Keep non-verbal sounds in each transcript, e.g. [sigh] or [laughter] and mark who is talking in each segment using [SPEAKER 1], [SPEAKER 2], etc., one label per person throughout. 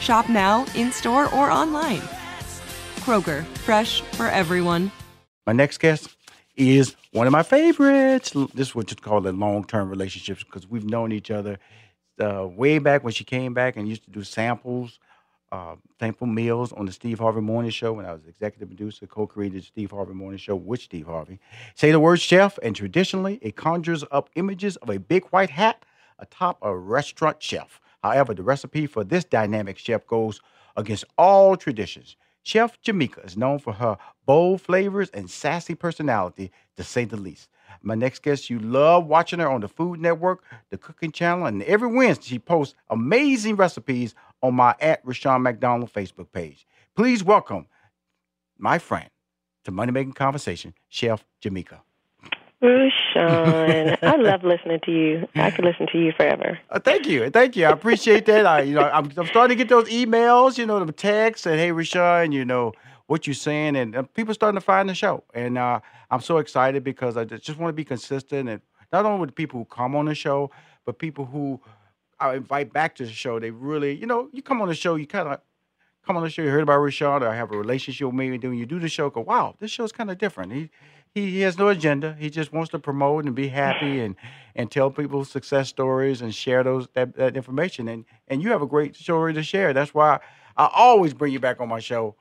[SPEAKER 1] Shop now, in store, or online. Kroger, fresh for everyone.
[SPEAKER 2] My next guest is one of my favorites. This is what you call a long term relationships because we've known each other uh, way back when she came back and used to do samples, uh, sample meals on the Steve Harvey Morning Show when I was executive producer, co created Steve Harvey Morning Show with Steve Harvey. Say the word chef, and traditionally it conjures up images of a big white hat atop a restaurant chef. However, the recipe for this dynamic chef goes against all traditions. Chef Jamika is known for her bold flavors and sassy personality, to say the least. My next guest, you love watching her on the Food Network, the Cooking Channel, and every Wednesday she posts amazing recipes on my at Rushion McDonald Facebook page. Please welcome my friend to Money Making Conversation, Chef
[SPEAKER 3] Rushion, I love listening to you. I could listen to you forever.
[SPEAKER 2] Uh, thank you, thank you. I appreciate that. I, you know, I'm, I'm starting to get those emails, you know, the texts, and hey, Rushion, you know what you're saying, and uh, people starting to find the show, and uh, I'm so excited because I just want to be consistent, and not only with the people who come on the show, but people who I invite back to the show. They really, you know, you come on the show, you kind of come on the show, you heard about Rushion, or have a relationship with me, and then you do the show, go, wow, this show's kind of different. He he, he has no agenda. He just wants to promote and be happy and and tell people success stories and share those that, that information. And and you have a great story to share. That's why I always bring you back on my show.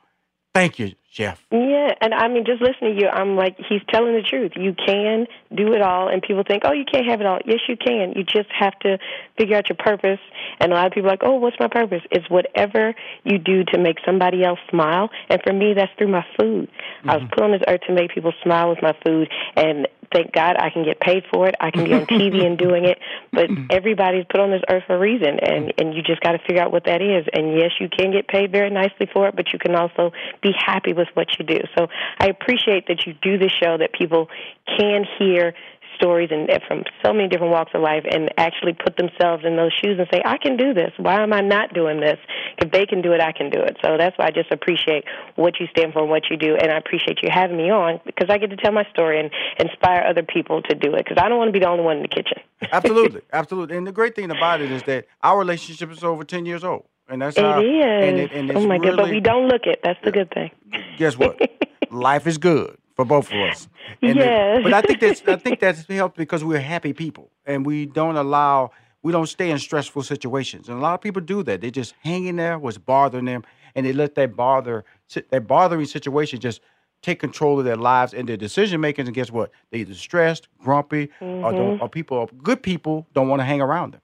[SPEAKER 2] Thank you, Chef.
[SPEAKER 3] Yeah, and I mean, just listening to you, I'm like, he's telling the truth. You can do it all, and people think, oh, you can't have it all. Yes, you can. You just have to figure out your purpose. And a lot of people are like, oh, what's my purpose? It's whatever you do to make somebody else smile. And for me, that's through my food. Mm-hmm. I was put on this earth to make people smile with my food, and thank God I can get paid for it. I can be on TV and doing it, but [laughs] everybody's put on this earth for a reason, and and you just got to figure out what that is. And yes, you can get paid very nicely for it, but you can also be happy with what you do. So I appreciate that you do this show that people can hear stories and from so many different walks of life and actually put themselves in those shoes and say, I can do this. Why am I not doing this? If they can do it, I can do it. So that's why I just appreciate what you stand for and what you do. And I appreciate you having me on because I get to tell my story and inspire other people to do it because I don't want to be the only one in the kitchen. [laughs]
[SPEAKER 2] absolutely. Absolutely. And the great thing about it is that our relationship is over 10 years old. And that's
[SPEAKER 3] it
[SPEAKER 2] how,
[SPEAKER 3] is.
[SPEAKER 2] And it, and
[SPEAKER 3] oh my
[SPEAKER 2] really,
[SPEAKER 3] god! But we don't look it. That's the good thing.
[SPEAKER 2] Guess what? [laughs] Life is good for both of us. And
[SPEAKER 3] yes.
[SPEAKER 2] It, but I think that's I think [laughs] that's helped because we're happy people and we don't allow we don't stay in stressful situations. And a lot of people do that. They just hang in there, what's bothering them, and they let that bother that bothering situation just take control of their lives and their decision making. And guess what? They either stressed, grumpy,
[SPEAKER 3] mm-hmm.
[SPEAKER 2] or don't, or people, good people, don't want to hang around them.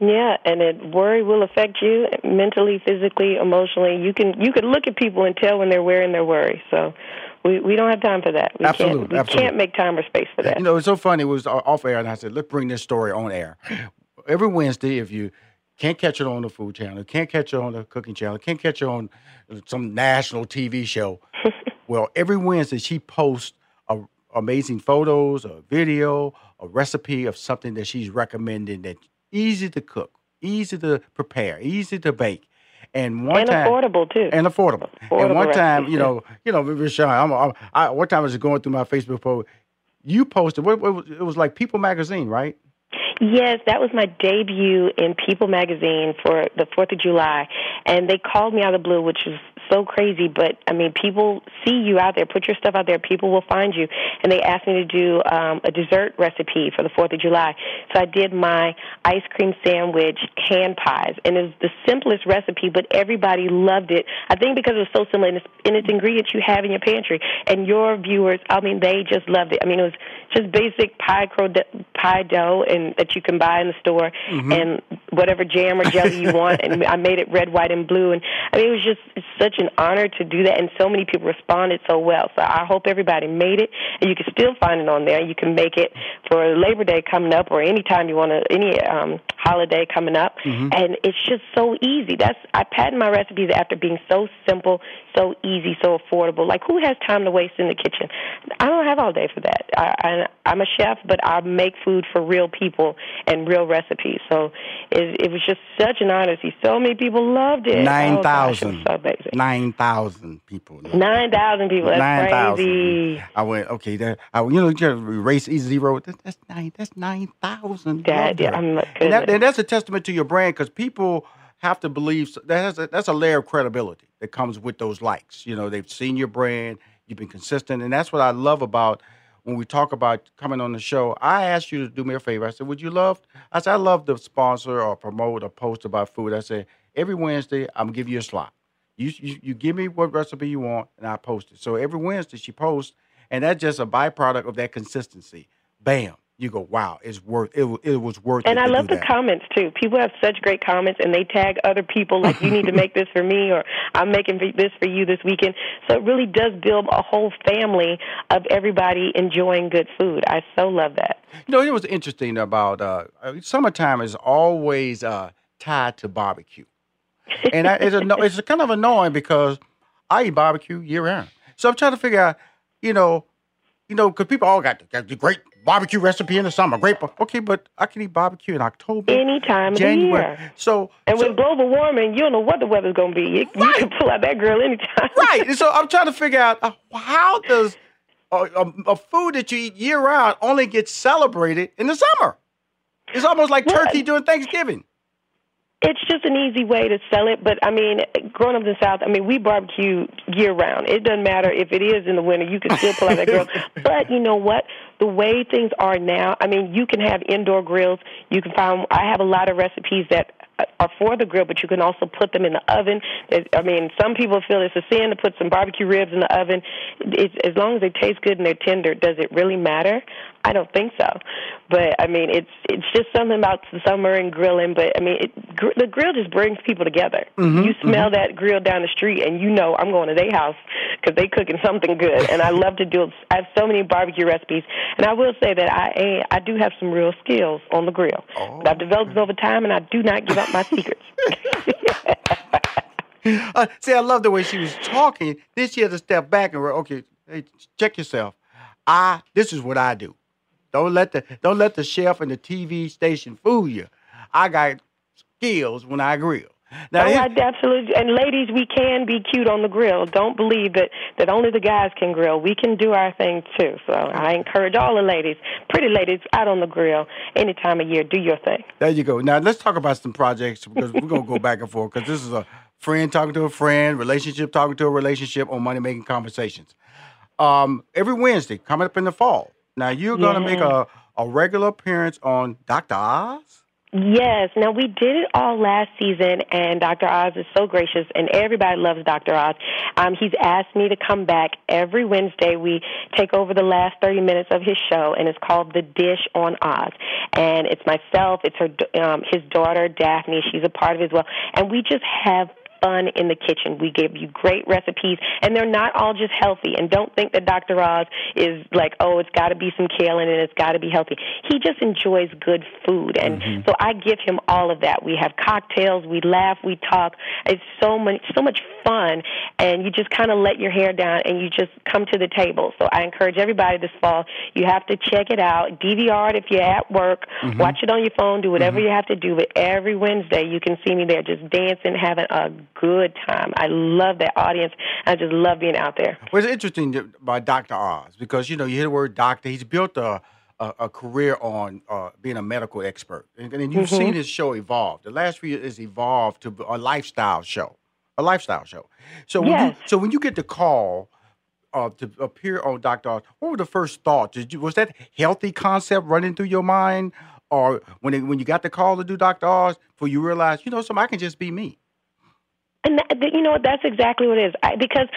[SPEAKER 3] Yeah, and it worry will affect you mentally, physically, emotionally. You can you can look at people and tell when they're wearing their worry. So we, we don't have time for that. We
[SPEAKER 2] absolutely,
[SPEAKER 3] can't, we
[SPEAKER 2] absolutely.
[SPEAKER 3] can't make time or space for that.
[SPEAKER 2] You know, it's so funny. It was off air, and I said, let's bring this story on air. Every Wednesday, if you can't catch it on the Food Channel, can't catch it on the Cooking Channel, can't catch it on some national TV show. [laughs] well, every Wednesday she posts a, amazing photos, a video, a recipe of something that she's recommending that easy to cook, easy to prepare, easy to bake. And one
[SPEAKER 3] and
[SPEAKER 2] time,
[SPEAKER 3] affordable too.
[SPEAKER 2] and affordable.
[SPEAKER 3] Affordable
[SPEAKER 2] and one time, you know, you know, Rushion, I'm, I'm, I, one time I was going through my Facebook post. You posted what, what it was like People Magazine, right?
[SPEAKER 3] Yes, that was my debut in People magazine for the 4th of July. And they called me out of the blue, which was so crazy. But, I mean, people see you out there, put your stuff out there, people will find you. And they asked me to do um, a dessert recipe for the 4th of July. So I did my ice cream sandwich hand pies. And it was the simplest recipe, but everybody loved it. I think because it was so simple and it's, and it's ingredients you have in your pantry. And your viewers, I mean, they just loved it. I mean, it was just basic pie, cro- pie dough and that you can buy in the store and whatever jam or jelly you want. And I made it red, white, and blue. And I mean, it was just it's such an honor to do that. And so many people responded so well. So I hope everybody made it. And you can still find it on there. You can make it for Labor Day coming up or any time you want to, any um, holiday coming up. And it's just so easy. That's I patent my recipes after being so simple, so easy, so affordable. Like who has time to waste in the kitchen? I don't have all day for that. I, I, I'm a chef, but I make food for real people and real recipes. So it, it was just such an honor see so many people loved it.
[SPEAKER 2] Nine
[SPEAKER 3] Oh, gosh, was
[SPEAKER 2] thousand.
[SPEAKER 3] so amazing.
[SPEAKER 2] Nine thousand people.
[SPEAKER 3] Nine thousand people. That's
[SPEAKER 2] 9,000.
[SPEAKER 3] crazy.
[SPEAKER 2] I went okay. That I, you know, just erase easy zero. That, that's nine. That's nine thousand.
[SPEAKER 3] That- yeah, I'm
[SPEAKER 2] and, that, and that's a testament to your brand because people have to believe that has a, that's a layer of credibility that comes with those likes. You know, they've seen your brand. You've been consistent, and that's what I love about when we talk about coming on the show. I asked you to do me a favor. I said, "Would you love?" I said, "I love to sponsor or promote or post about food." I said, "Every Wednesday, I'm gonna give you a slot." You, you you give me what recipe you want, and I post it. So every Wednesday she posts, and that's just a byproduct of that consistency. Bam, you go, wow, it's worth it. It was worth it.
[SPEAKER 3] And
[SPEAKER 2] it.
[SPEAKER 3] I love the
[SPEAKER 2] that.
[SPEAKER 3] comments too. People have such great comments, and they tag other people like, "You need to make this for me," or "I'm making this for you this weekend." So it really does build a whole family of everybody enjoying good food. I so love that.
[SPEAKER 2] You know, it was interesting about uh, uh, summertime is always uh, tied to barbecue, and I, it's anno- it's kind of annoying because I eat barbecue year round. So I'm trying to figure out, you know, you know, because people all got the, got the great barbecue recipe in the summer. Great, bar- okay, but I can eat barbecue in October,
[SPEAKER 3] Any time of the year.
[SPEAKER 2] So
[SPEAKER 3] And
[SPEAKER 2] so-
[SPEAKER 3] with global warming, you don't know what the weather's going to be. You, you can pull out that grill anytime.
[SPEAKER 2] right. And so I'm trying to figure out uh, how does a, a, a food that you eat year round only get celebrated in the summer? It's almost like
[SPEAKER 3] Well,
[SPEAKER 2] turkey during Thanksgiving.
[SPEAKER 3] It's just an easy way to sell it, but I mean, growing up in the South, I mean, we barbecue year round. It doesn't matter if it is in the winter; you can still pull out that grill. [laughs] But you know what? The way things are now, I mean, you can have indoor grills. You can find. I have a lot of recipes that are for the grill, but you can also put them in the oven. I mean, some people feel it's a sin to put some barbecue ribs in the oven. It's, as long as they taste good and they're tender, does it really matter? I don't think so. But I mean, it's it's just something about the summer and grilling. But I mean, it, gr- the grill just brings people together. Mm-hmm, you smell mm-hmm. that grill down the street, and you know I'm going to their house because they cooking something good. And I love to do. I have so many barbecue recipes, and I will say that I I do have some real skills on the grill. Oh, but I've developed it over time, and I do not give up my secrets. [laughs] [laughs]
[SPEAKER 2] Uh, see, I love the way she was talking. Then she had to step back and go, okay, hey, check yourself. I this is what I do. Don't let the don't let the chef and the TV station fool you. I got skills when I grill. Now,
[SPEAKER 3] Oh, I absolutely. And ladies, we can be cute on the grill. Don't believe that that only the guys can grill. We can do our thing too. So I encourage all the ladies, pretty ladies, out on the grill any time of year. Do your thing.
[SPEAKER 2] There you go. Now let's talk about some projects because we're gonna go back and forth because this is a friend talking to a friend, relationship talking to a relationship on money making conversations. Um, every Wednesday coming up in the fall. Now you're gonna make a, a regular appearance on Dr. Oz.
[SPEAKER 3] Yes. Now we did it all last season, and Dr. Oz is so gracious, and everybody loves Dr. Oz. Um, he's asked me to come back every Wednesday. We take over the last thirty minutes of his show, and it's called The Dish on Oz. And it's myself, it's her, um, his daughter Daphne. She's a part of it as well, and we just have fun in the kitchen. We give you great recipes, and they're not all just healthy. And don't think that Dr. Oz is like, oh, it's got to be some kale in it, it's got to be healthy. He just enjoys good food, and mm-hmm. so I give him all of that. We have cocktails, we laugh, we talk. It's so much, so much fun, and you just kind of let your hair down and you just come to the table. So I encourage everybody this fall. You have to check it out, DVR it if you're at work, mm-hmm. watch it on your phone, do whatever mm-hmm. you have to do. But every Wednesday, you can see me there, just dancing, having a good time. I love that audience. I just love being out there.
[SPEAKER 2] Well, it's interesting about Dr. Oz because you know you hear the word doctor. He's built a a, a career on uh, being a medical expert, and, and you've
[SPEAKER 3] Mm-hmm.
[SPEAKER 2] seen his show evolve. The last few years, it's evolved to a lifestyle show, a lifestyle show. So when you, so when you get the call. Uh, to appear on Dr. Oz, what were the first thoughts? Did you, was that healthy concept running through your mind, or when it, when you got the call to do Dr. Oz, for you realized, you know, something I can just be me.
[SPEAKER 3] And that, you know what? That's exactly what it is. I, because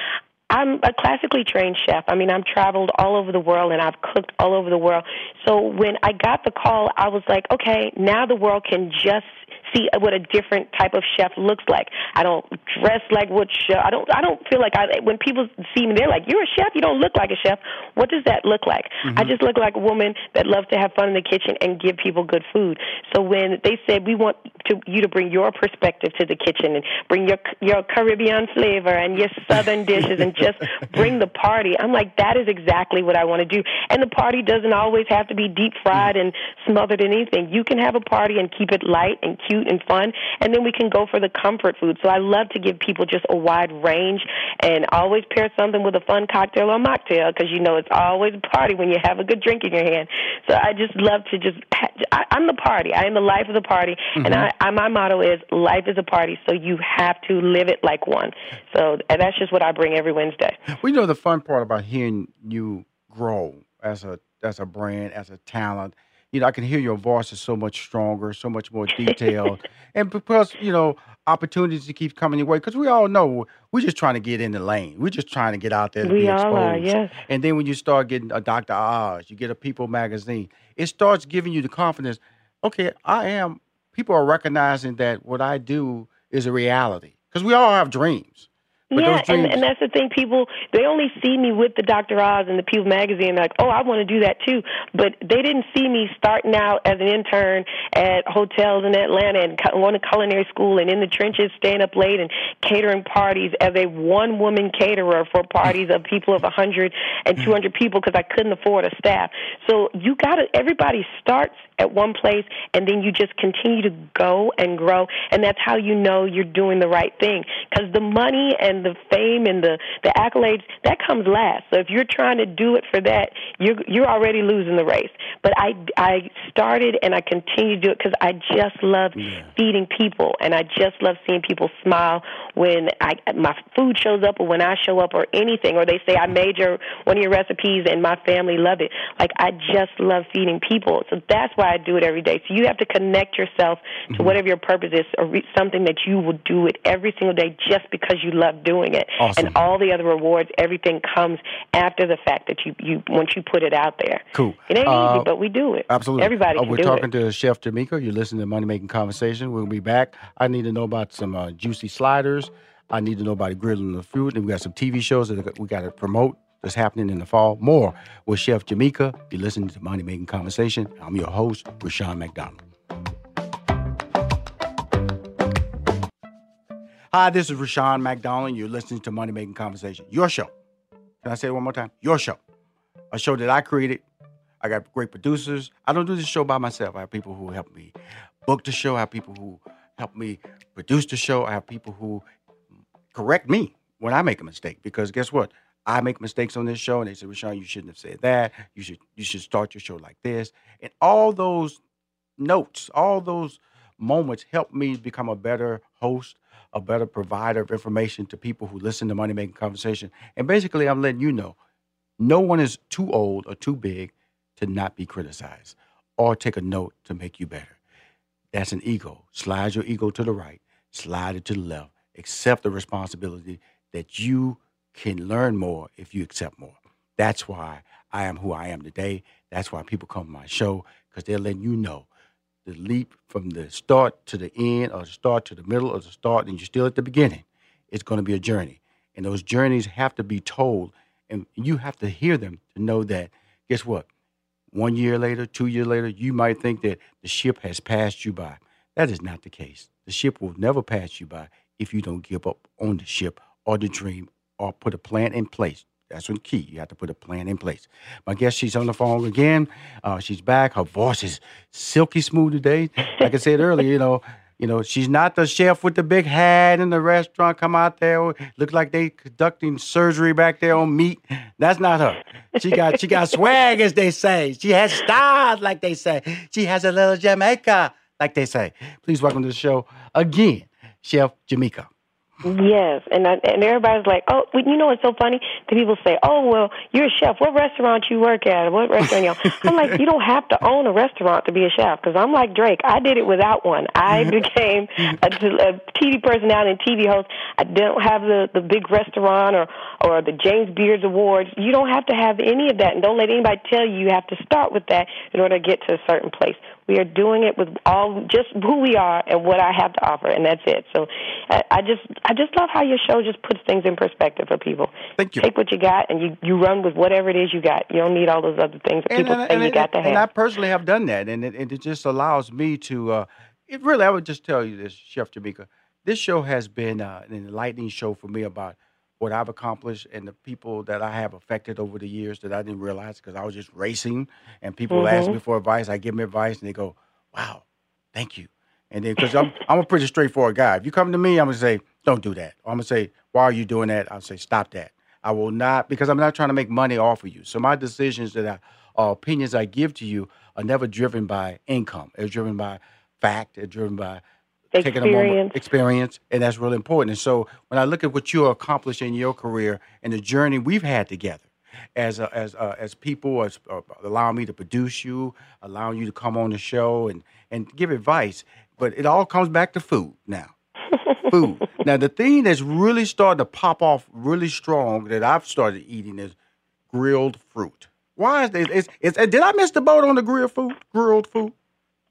[SPEAKER 3] I'm a classically trained chef. I mean, I've traveled all over the world and I've cooked all over the world. So when I got the call, I was like, okay, now the world can just see what a different type of chef looks like. I don't dress like what chef. I don't. I don't feel like I. When people see me, they're like, "You're a chef. You don't look like a chef." What does that look like? I mm-hmm. just look like a woman that loves to have fun in the kitchen and give people good food. So when they said we want to, you to bring your perspective to the kitchen and bring your your Caribbean flavor and your [laughs] Southern dishes and just bring the party, I'm like, that is exactly what I want to do. And the party doesn't always have to be deep fried and smothered in anything. You can have a party and keep it light and cute and fun, and then we can go for the comfort food. So I love to give people just a wide range and always pair something with a fun cocktail or mocktail because you know it's always a party when you have a good drink in your hand. So I just love to just I, I'm the party. I am the life of the party, and mm-hmm. I, I my motto is life is a party, so you have to live it like one. So that's just what I bring every Wednesday.
[SPEAKER 2] Well, you know the fun part about hearing you grow as a as a brand, as a talent. You know, I can hear your voice is so much stronger, so much more detailed, [laughs] and because you know opportunities to keep coming your way. Because we all know we're just trying to get in the lane. We're just trying to get out there. To
[SPEAKER 3] We
[SPEAKER 2] be
[SPEAKER 3] all are,
[SPEAKER 2] exposed.
[SPEAKER 3] yes.
[SPEAKER 2] And then when you start getting a Dr. Oz, you get a People magazine. It starts giving you the confidence. Okay, I am. People are recognizing that what I do is a reality. Because we all have dreams. But
[SPEAKER 3] yeah,
[SPEAKER 2] dreams,
[SPEAKER 3] and, and that's the thing. People they only see me with the Dr. Oz and the People magazine. Like, oh, I want to do that too. But they didn't see me starting out as an intern at hotels in Atlanta and going to culinary school and in the trenches, staying up late and catering parties as a one woman caterer for parties of people of a hundred and two hundred people because I couldn't afford a staff. So you got to. Everybody starts at one place and then you just continue to go and grow and that's how you know you're doing the right thing. Because the money and the fame and the the accolades that comes last. So if you're trying to do it for that you're you're already losing the race. But i i started and i continue to do it because i just love feeding people and i just love seeing people smile when i my food shows up or when i show up or anything or they say i made your one of your recipes and my family love it. Like i just love feeding people. So that's why I do it every day. So you have to connect yourself to whatever your purpose is, or re- something that you will do it every single day just because you love doing it.
[SPEAKER 2] Awesome.
[SPEAKER 3] And all the other rewards, everything comes after the fact that you you once you put it out there.
[SPEAKER 2] Cool.
[SPEAKER 3] It ain't
[SPEAKER 2] Uh,
[SPEAKER 3] easy, but we do it.
[SPEAKER 2] Absolutely.
[SPEAKER 3] Everybody
[SPEAKER 2] Uh, we're talking
[SPEAKER 3] it.
[SPEAKER 2] to Chef Jamika. You're listening to Money Making Conversation. We'll be back. I need to know about some uh, juicy sliders. I need to know about grilling the fruit. And we got some TV shows that we got to promote that's happening in the fall. More with Chef Jamika. You're listening to Money Making Conversation. I'm your host, Rushion McDonald. Hi, this is Rushion McDonald. You're listening to Money Making Conversation. Your show. Can I say it one more time? Your show. A show that I created I got great producers. I don't do this show by myself. I have people who help me book the show. I have people who help me produce the show. I have people who correct me when I make a mistake. Because guess what? I make mistakes on this show, and they say, "Rushion, you shouldn't have said that. You should you should start your show like this." And all those notes, all those moments help me become a better host, a better provider of information to people who listen to Money Making Conversation. And basically, I'm letting you know, no one is too old or too big to not be criticized or take a note to make you better. That's an ego. Slide your ego to the right, slide it to the left. Accept the responsibility that you can learn more if you accept more. That's why I am who I am today. That's why people come to my show because they're letting you know the leap from the start to the end, or the start to the middle, or the start, and you're still at the beginning. It's going to be a journey, and those journeys have to be told, and you have to hear them to know that. Guess what? One year later, two years later, you might think that the ship has passed you by. That is not the case. The ship will never pass you by if you don't give up on the ship or the dream or put a plan in place. That's one key. You have to put a plan in place. My guest, she's on the phone again. Uh, she's back. Her voice is silky smooth today. Like I said earlier, you know, You know, she's not the chef with the big hat in the restaurant. Come out there, look like they conducting surgery back there on meat. That's not her. She got she got swag, as they say. She has stars, like they say. She has a little Jamaica, like they say. Please welcome to the show again, Chef Jamika.
[SPEAKER 3] Yes, and I, and everybody's like, oh, you know what's so funny? The people say, oh, well, you're a chef. What restaurant you work at? What restaurant you? [laughs] Own? I'm like, you don't have to own a restaurant to be a chef because I'm like Drake. I did it without one. I became a, a TV personality and TV host. I don't have the the big restaurant or or the James Beards Awards. You don't have to have any of that, and don't let anybody tell you you have to start with that in order to get to a certain place. We are doing it with all just who we are and what I have to offer, and that's it. So, I, I just I just love how your show just puts things in perspective for people.
[SPEAKER 2] Thank you.
[SPEAKER 3] Take what you got and you you run with whatever it is you got. You don't need all those other things that
[SPEAKER 2] And,
[SPEAKER 3] people
[SPEAKER 2] and,
[SPEAKER 3] say
[SPEAKER 2] and,
[SPEAKER 3] you got to have.
[SPEAKER 2] and I personally have done that, and it, and it just allows me to. Uh, it really, I would just tell you this, Chef Jamika. This show has been uh, an enlightening show for me about what I've accomplished and the people that I have affected over the years that I didn't realize because I was just racing, and people ask me for advice. I give them advice, and they go, "Wow, thank you." And then because I'm I'm a pretty straightforward guy. If you come to me, I'm gonna say, "Don't do that." Or I'm gonna say, "Why are you doing that?" I'll say, "Stop that." I will not because I'm not trying to make money off of you. So my decisions that I, uh, opinions I give to you are never driven by income. They're driven by fact. They're driven by taking a moment,
[SPEAKER 3] Experience.
[SPEAKER 2] experience, and that's really important. And so when I look at what you accomplished in your career and the journey we've had together, as a, as uh, as people, as uh, allowing me to produce you, allowing you to come on the show and and give advice, but it all comes back to food now. [laughs] food. Now the thing that's really starting to pop off really strong that I've started eating is grilled fruit. Why is this? It's, it's, did I miss the boat on the grilled food? Grilled food?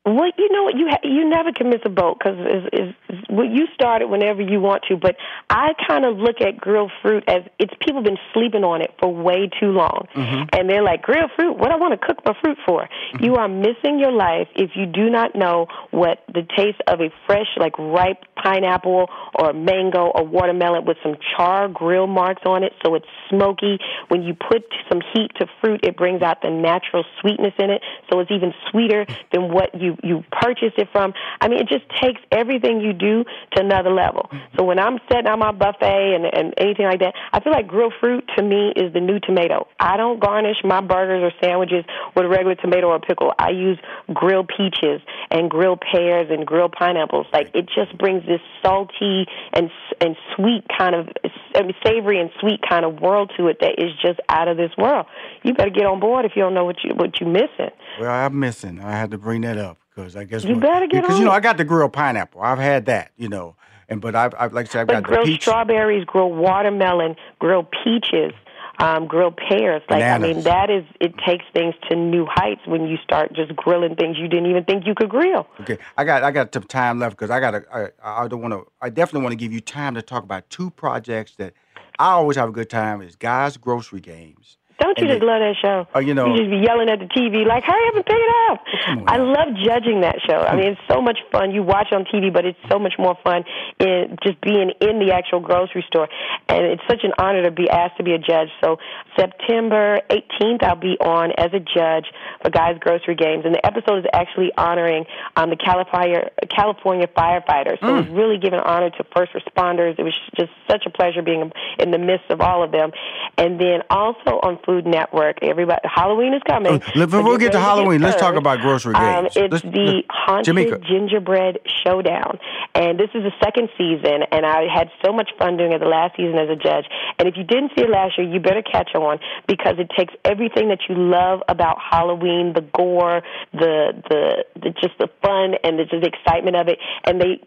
[SPEAKER 3] Well, you know what? You ha- you never can miss a boat because is is well, you start it whenever you want to. But I kind of look at grilled fruit as it's people been sleeping on it for way too long, mm-hmm. and they're like grilled fruit. What I want to cook my fruit for? Mm-hmm. You are missing your life if you do not know what the taste of a fresh, like ripe pineapple or mango or watermelon with some char grill marks on it, so it's smoky. When you put some heat to fruit, it brings out the natural sweetness in it, so it's even sweeter than what you you purchased it from. I mean, it just takes everything you do to another level. Mm-hmm. So when I'm setting out my buffet and and anything like that, I feel like grilled fruit to me is the new tomato. I don't garnish my burgers or sandwiches with a regular tomato or pickle. I use grilled peaches and grilled pears and grilled pineapples. Like it just brings this salty and and sweet kind of I mean, savory and sweet kind of world to it that is just out of this world. You better get on board if you don't know what you what you missing.
[SPEAKER 2] Well, I'm missing. I had to bring that up because I guess
[SPEAKER 3] You better get
[SPEAKER 2] because you know. I got the grilled pineapple. I've had that, you know, and but I've, I've like I said I've
[SPEAKER 3] But
[SPEAKER 2] got the
[SPEAKER 3] grilled
[SPEAKER 2] peach.
[SPEAKER 3] strawberries, grilled watermelon, grilled peaches, um, grilled pears. Like I mean, that is it takes things to new heights when you start just grilling things you didn't even think you could grill.
[SPEAKER 2] Okay, I got I got some time left because I got I, I don't want to I definitely want to give you time to talk about two projects that I always have a good time. Is guys grocery games.
[SPEAKER 3] Don't you
[SPEAKER 2] And
[SPEAKER 3] just love that show?
[SPEAKER 2] Oh, you know-
[SPEAKER 3] you just be yelling at the TV like, "Hurry up and pick it up!" I love judging that show. I mean, it's so much fun. You watch on TV, but it's so much more fun in just being in the actual grocery store. And it's such an honor to be asked to be a judge. So September 18th, I'll be on as a judge for Guys Grocery Games, and the episode is actually honoring um, the California California firefighters. So it was really giving honor to first responders. It was just such a pleasure being in the midst of all of them. And then also on Food Network, everybody Halloween is coming. So
[SPEAKER 2] before we get to Halloween, let's talk about grocery
[SPEAKER 3] Um,
[SPEAKER 2] games.
[SPEAKER 3] it's
[SPEAKER 2] Let's-
[SPEAKER 3] the
[SPEAKER 2] let's-
[SPEAKER 3] Haunted
[SPEAKER 2] Jamaica.
[SPEAKER 3] Gingerbread Showdown, and this is the second season. And I had so much fun doing it the last season as a judge. And if you didn't see it last year, you better catch on because it takes everything that you love about Halloween, the gore, the the, the just the fun and the, just the excitement of it, and they the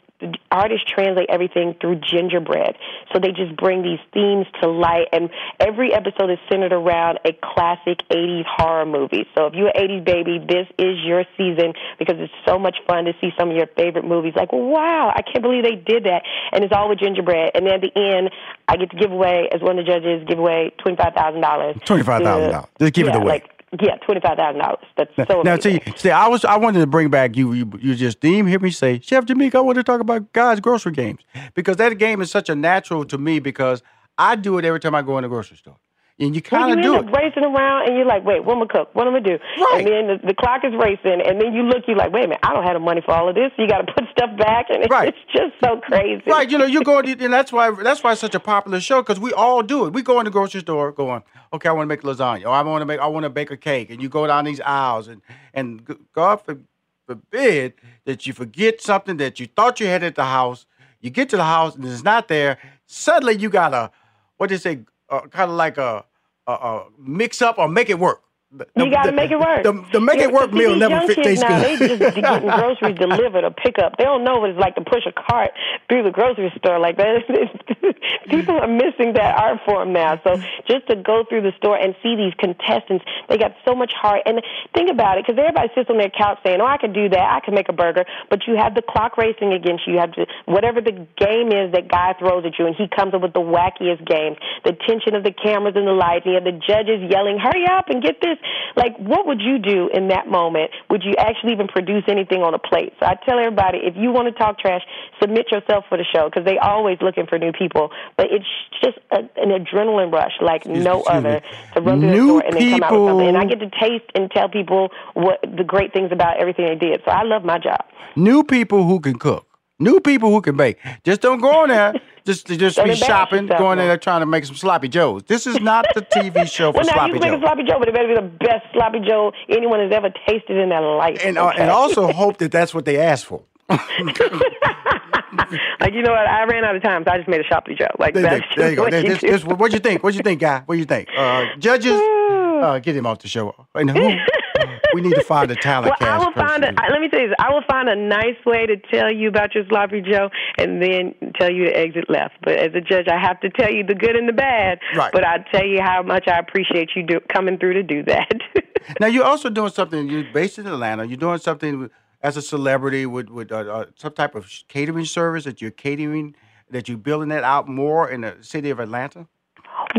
[SPEAKER 3] artists translate everything through gingerbread. So they just bring these themes to light, and every episode is centered around a classic 80s horror movie. So if you're an 80s baby, this is your season because it's so much fun to see some of your favorite movies. Like, wow, I can't believe they did that. And it's all with gingerbread. And then at the end, I get to give away, as one of the judges, give away $25,000.
[SPEAKER 2] $25,000. Just give it away.
[SPEAKER 3] Like, yeah, $25,000. That's so
[SPEAKER 2] now,
[SPEAKER 3] amazing.
[SPEAKER 2] see, see, I was I wanted to bring back you. You, you just didn't hear me say, Chef Jamika. I want to talk about guys' grocery games because that game is such a natural to me because I do it every time I go in the grocery store. And you
[SPEAKER 3] Well,
[SPEAKER 2] kind
[SPEAKER 3] you
[SPEAKER 2] of
[SPEAKER 3] end
[SPEAKER 2] do
[SPEAKER 3] up
[SPEAKER 2] it.
[SPEAKER 3] racing around, and you're like, "Wait, what am I cook? What am I do?"
[SPEAKER 2] Right.
[SPEAKER 3] And then the, the clock is racing, and then you look, you're like, "Wait a minute, I don't have the money for all of this." So you got to put stuff back, and it's,
[SPEAKER 2] Right.
[SPEAKER 3] it's [laughs] just so crazy.
[SPEAKER 2] Right, you know, you're go and that's why that's why it's such a popular show because we all do it. We go in the grocery store going, okay, I want to make lasagna, or I want to make I want to bake a cake, and you go down these aisles, and and God forbid that you forget something that you thought you had at the house. You get to the house and it's not there. Suddenly you got to what did they say, uh, kind of like a, a, a mix up or make it work. The-
[SPEAKER 3] You got to make it work.
[SPEAKER 2] The, the make it work meal never
[SPEAKER 3] young
[SPEAKER 2] fit,
[SPEAKER 3] kids
[SPEAKER 2] tastes
[SPEAKER 3] now,
[SPEAKER 2] good.
[SPEAKER 3] They just getting [laughs] groceries delivered or pick up. They don't know what it's like to push a cart through the grocery store like that. [laughs] People are missing that art form now. So just to go through the store and see these contestants, they got so much heart. And think about it, because everybody sits on their couch saying, "Oh, I could do that. I could make a burger," but you have the clock racing against you. You have to whatever the game is that guy throws at you, and he comes up with the wackiest games. The tension of the cameras and the lights, and you have the judges yelling, "Hurry up and get this!" Like, what would you do in that moment? Would you actually even produce anything on a plate? So I tell everybody, if you want to talk trash, submit yourself for the show because they always looking for new people. But it's just a, an adrenaline rush like
[SPEAKER 2] Excuse-
[SPEAKER 3] no
[SPEAKER 2] me.
[SPEAKER 3] other to run through the store and then come out with something. And I get to taste and tell people what the great things about everything they did. So I love my job.
[SPEAKER 2] New people who can cook. New people who can bake. Just don't go on there [laughs] just to just
[SPEAKER 3] Don't
[SPEAKER 2] be shopping,
[SPEAKER 3] yourself,
[SPEAKER 2] going in there trying to make some sloppy joes. This is not the TV [laughs] show for
[SPEAKER 3] well, now
[SPEAKER 2] sloppy
[SPEAKER 3] you can make a sloppy Joe, but it better be the best sloppy Joe anyone has ever tasted in their life.
[SPEAKER 2] And uh, and also [laughs] hope that that's what they asked for. [laughs]
[SPEAKER 3] like you know what? I ran out of time, so I just made a sloppy Joe. Like
[SPEAKER 2] There,
[SPEAKER 3] that's
[SPEAKER 2] there- there you go.
[SPEAKER 3] what
[SPEAKER 2] There-
[SPEAKER 3] you
[SPEAKER 2] this-
[SPEAKER 3] do.
[SPEAKER 2] this- what you think? What you think, guy? What do you think? Uh, judges, [sighs] uh, get him off the show. And who? We need to find a talent
[SPEAKER 3] Well, I will find a. Let me tell you this. I will find a nice way to tell you about your sloppy Joe, and then tell you to exit left. But as a judge, I have to tell you the good and the bad.
[SPEAKER 2] Right.
[SPEAKER 3] But I tell you how much I appreciate you do, coming through to do that. [laughs]
[SPEAKER 2] Now you're also doing something. You're based in Atlanta. You're doing something with, as a celebrity with with uh, uh, some type of catering service that you're catering that you're building that out more in the city of Atlanta.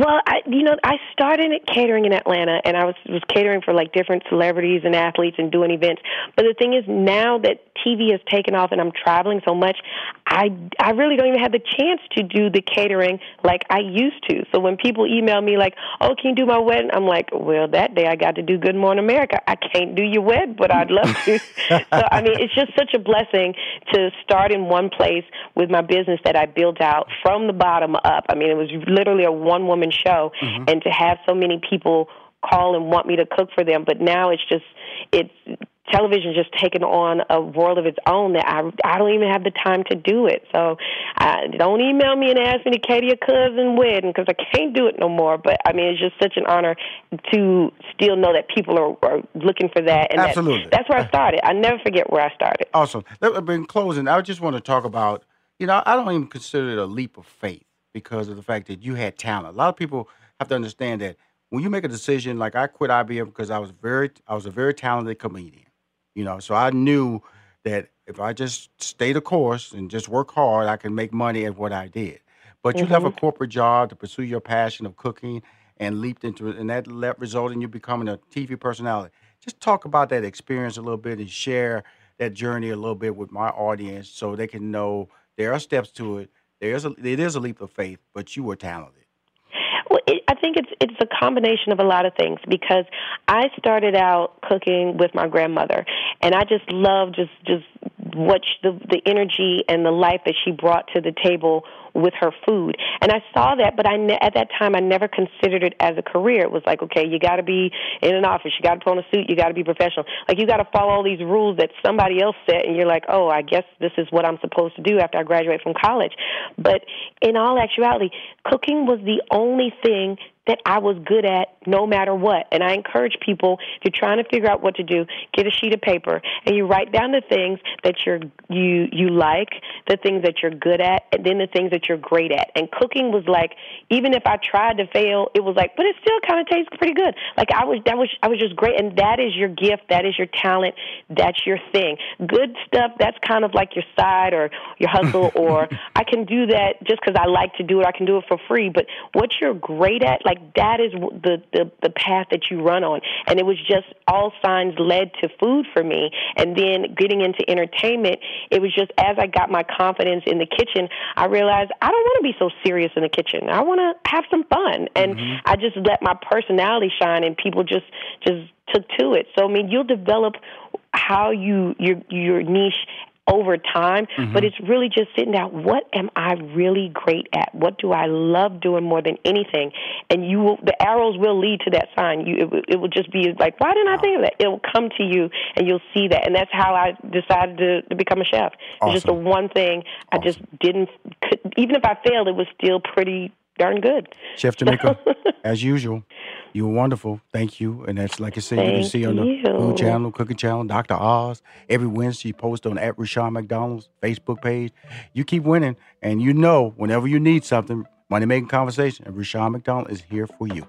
[SPEAKER 3] Well, I you know I started at catering in Atlanta, and I was was catering for like different celebrities and athletes and doing events. But the thing is, now that TV has taken off and I'm traveling so much, I I really don't even have the chance to do the catering like I used to. So when people email me like, "Oh, can you do my wedding?" I'm like, "Well, that day I got to do Good Morning America. I can't do your wedding, but I'd love to." [laughs] so I mean, it's just such a blessing to start in one place with my business that I built out from the bottom up. I mean, it was literally a one woman show, and to have so many people call and want me to cook for them. But now it's just it's television just taken on a world of its own that I I don't even have the time to do it. So uh, don't email me and ask me to cater your cousin wedding because I can't do it no more. But I mean, it's just such an honor to still know that people are, are looking for that. And that-
[SPEAKER 2] Absolutely.
[SPEAKER 3] that's where I started. I never forget where I started.
[SPEAKER 2] Awesome. In closing, I just want to talk about, you know, I don't even consider it a leap of faith because of the fact that you had talent. A lot of people have to understand that when you make a decision, like I quit IBM because I was very, I was a very talented comedian, you know, so I knew that if I just stay the course and just work hard, I can make money at what I did. But you left a mm-hmm. corporate job to pursue your passion of cooking and leaped into it, and that le- resulted in you becoming a TV personality. Just talk about that experience a little bit and share that journey a little bit with my audience so they can know there are steps to it. There's a, it is a leap of faith, but you were talented.
[SPEAKER 3] Well, I think it's it's a combination of a lot of things because I started out cooking with my grandmother, and I just love just just what sh- the the energy and the life that she brought to the table with her food. And I saw that, but I ne- at that time I never considered it as a career. It was like, okay, you got to be in an office, you got to put on a suit, you got to be professional. Like you got to follow all these rules that somebody else set, and you're like, oh, I guess this is what I'm supposed to do after I graduate from college. But in all actuality, cooking was the only thing that I was good at no matter what. And I encourage people if you're trying to figure out what to do, get a sheet of paper and you write down the things that you're you you like, the things that you're good at, and then the things that you're great at. And cooking was like even if I tried to fail, it was like, but it still kind of tastes pretty good. Like I was that was I was just great and that is your gift, that is your talent, that's your thing. Good stuff that's kind of like your side or your hustle [laughs] or I can do that just cuz I like to do it, I can do it for free, but what you're great at, like like that is the, the the path that you run on. And it was just all signs led to food for me. And then getting into entertainment, it was just as I got my confidence in the kitchen, I realized I don't want to be so serious in the kitchen. I want to have some fun, and mm-hmm. I just let my personality shine, and people just just took to it. So I mean, you'll develop how you your your niche over time, mm-hmm. but it's really just sitting down. What am I really great at? What do I love doing more than anything? And you will, the arrows will lead to that sign. You, it, it will just be like, why didn't I think of that? It will come to you, and you'll see that. And that's how I decided to, to become a chef. Awesome. It's just the one thing I just didn't. Could, even if I failed, it was still pretty darn good.
[SPEAKER 2] Chef Jamika, [laughs] as usual. You were wonderful. Thank you. And that's like I said, you can see on the you. food channel, cooking channel, Dr. Oz. Every Wednesday, you post on at Rushion McDonald's Facebook page. You keep winning, and you know whenever you need something, money making conversation, and Rushion McDonald is here for you.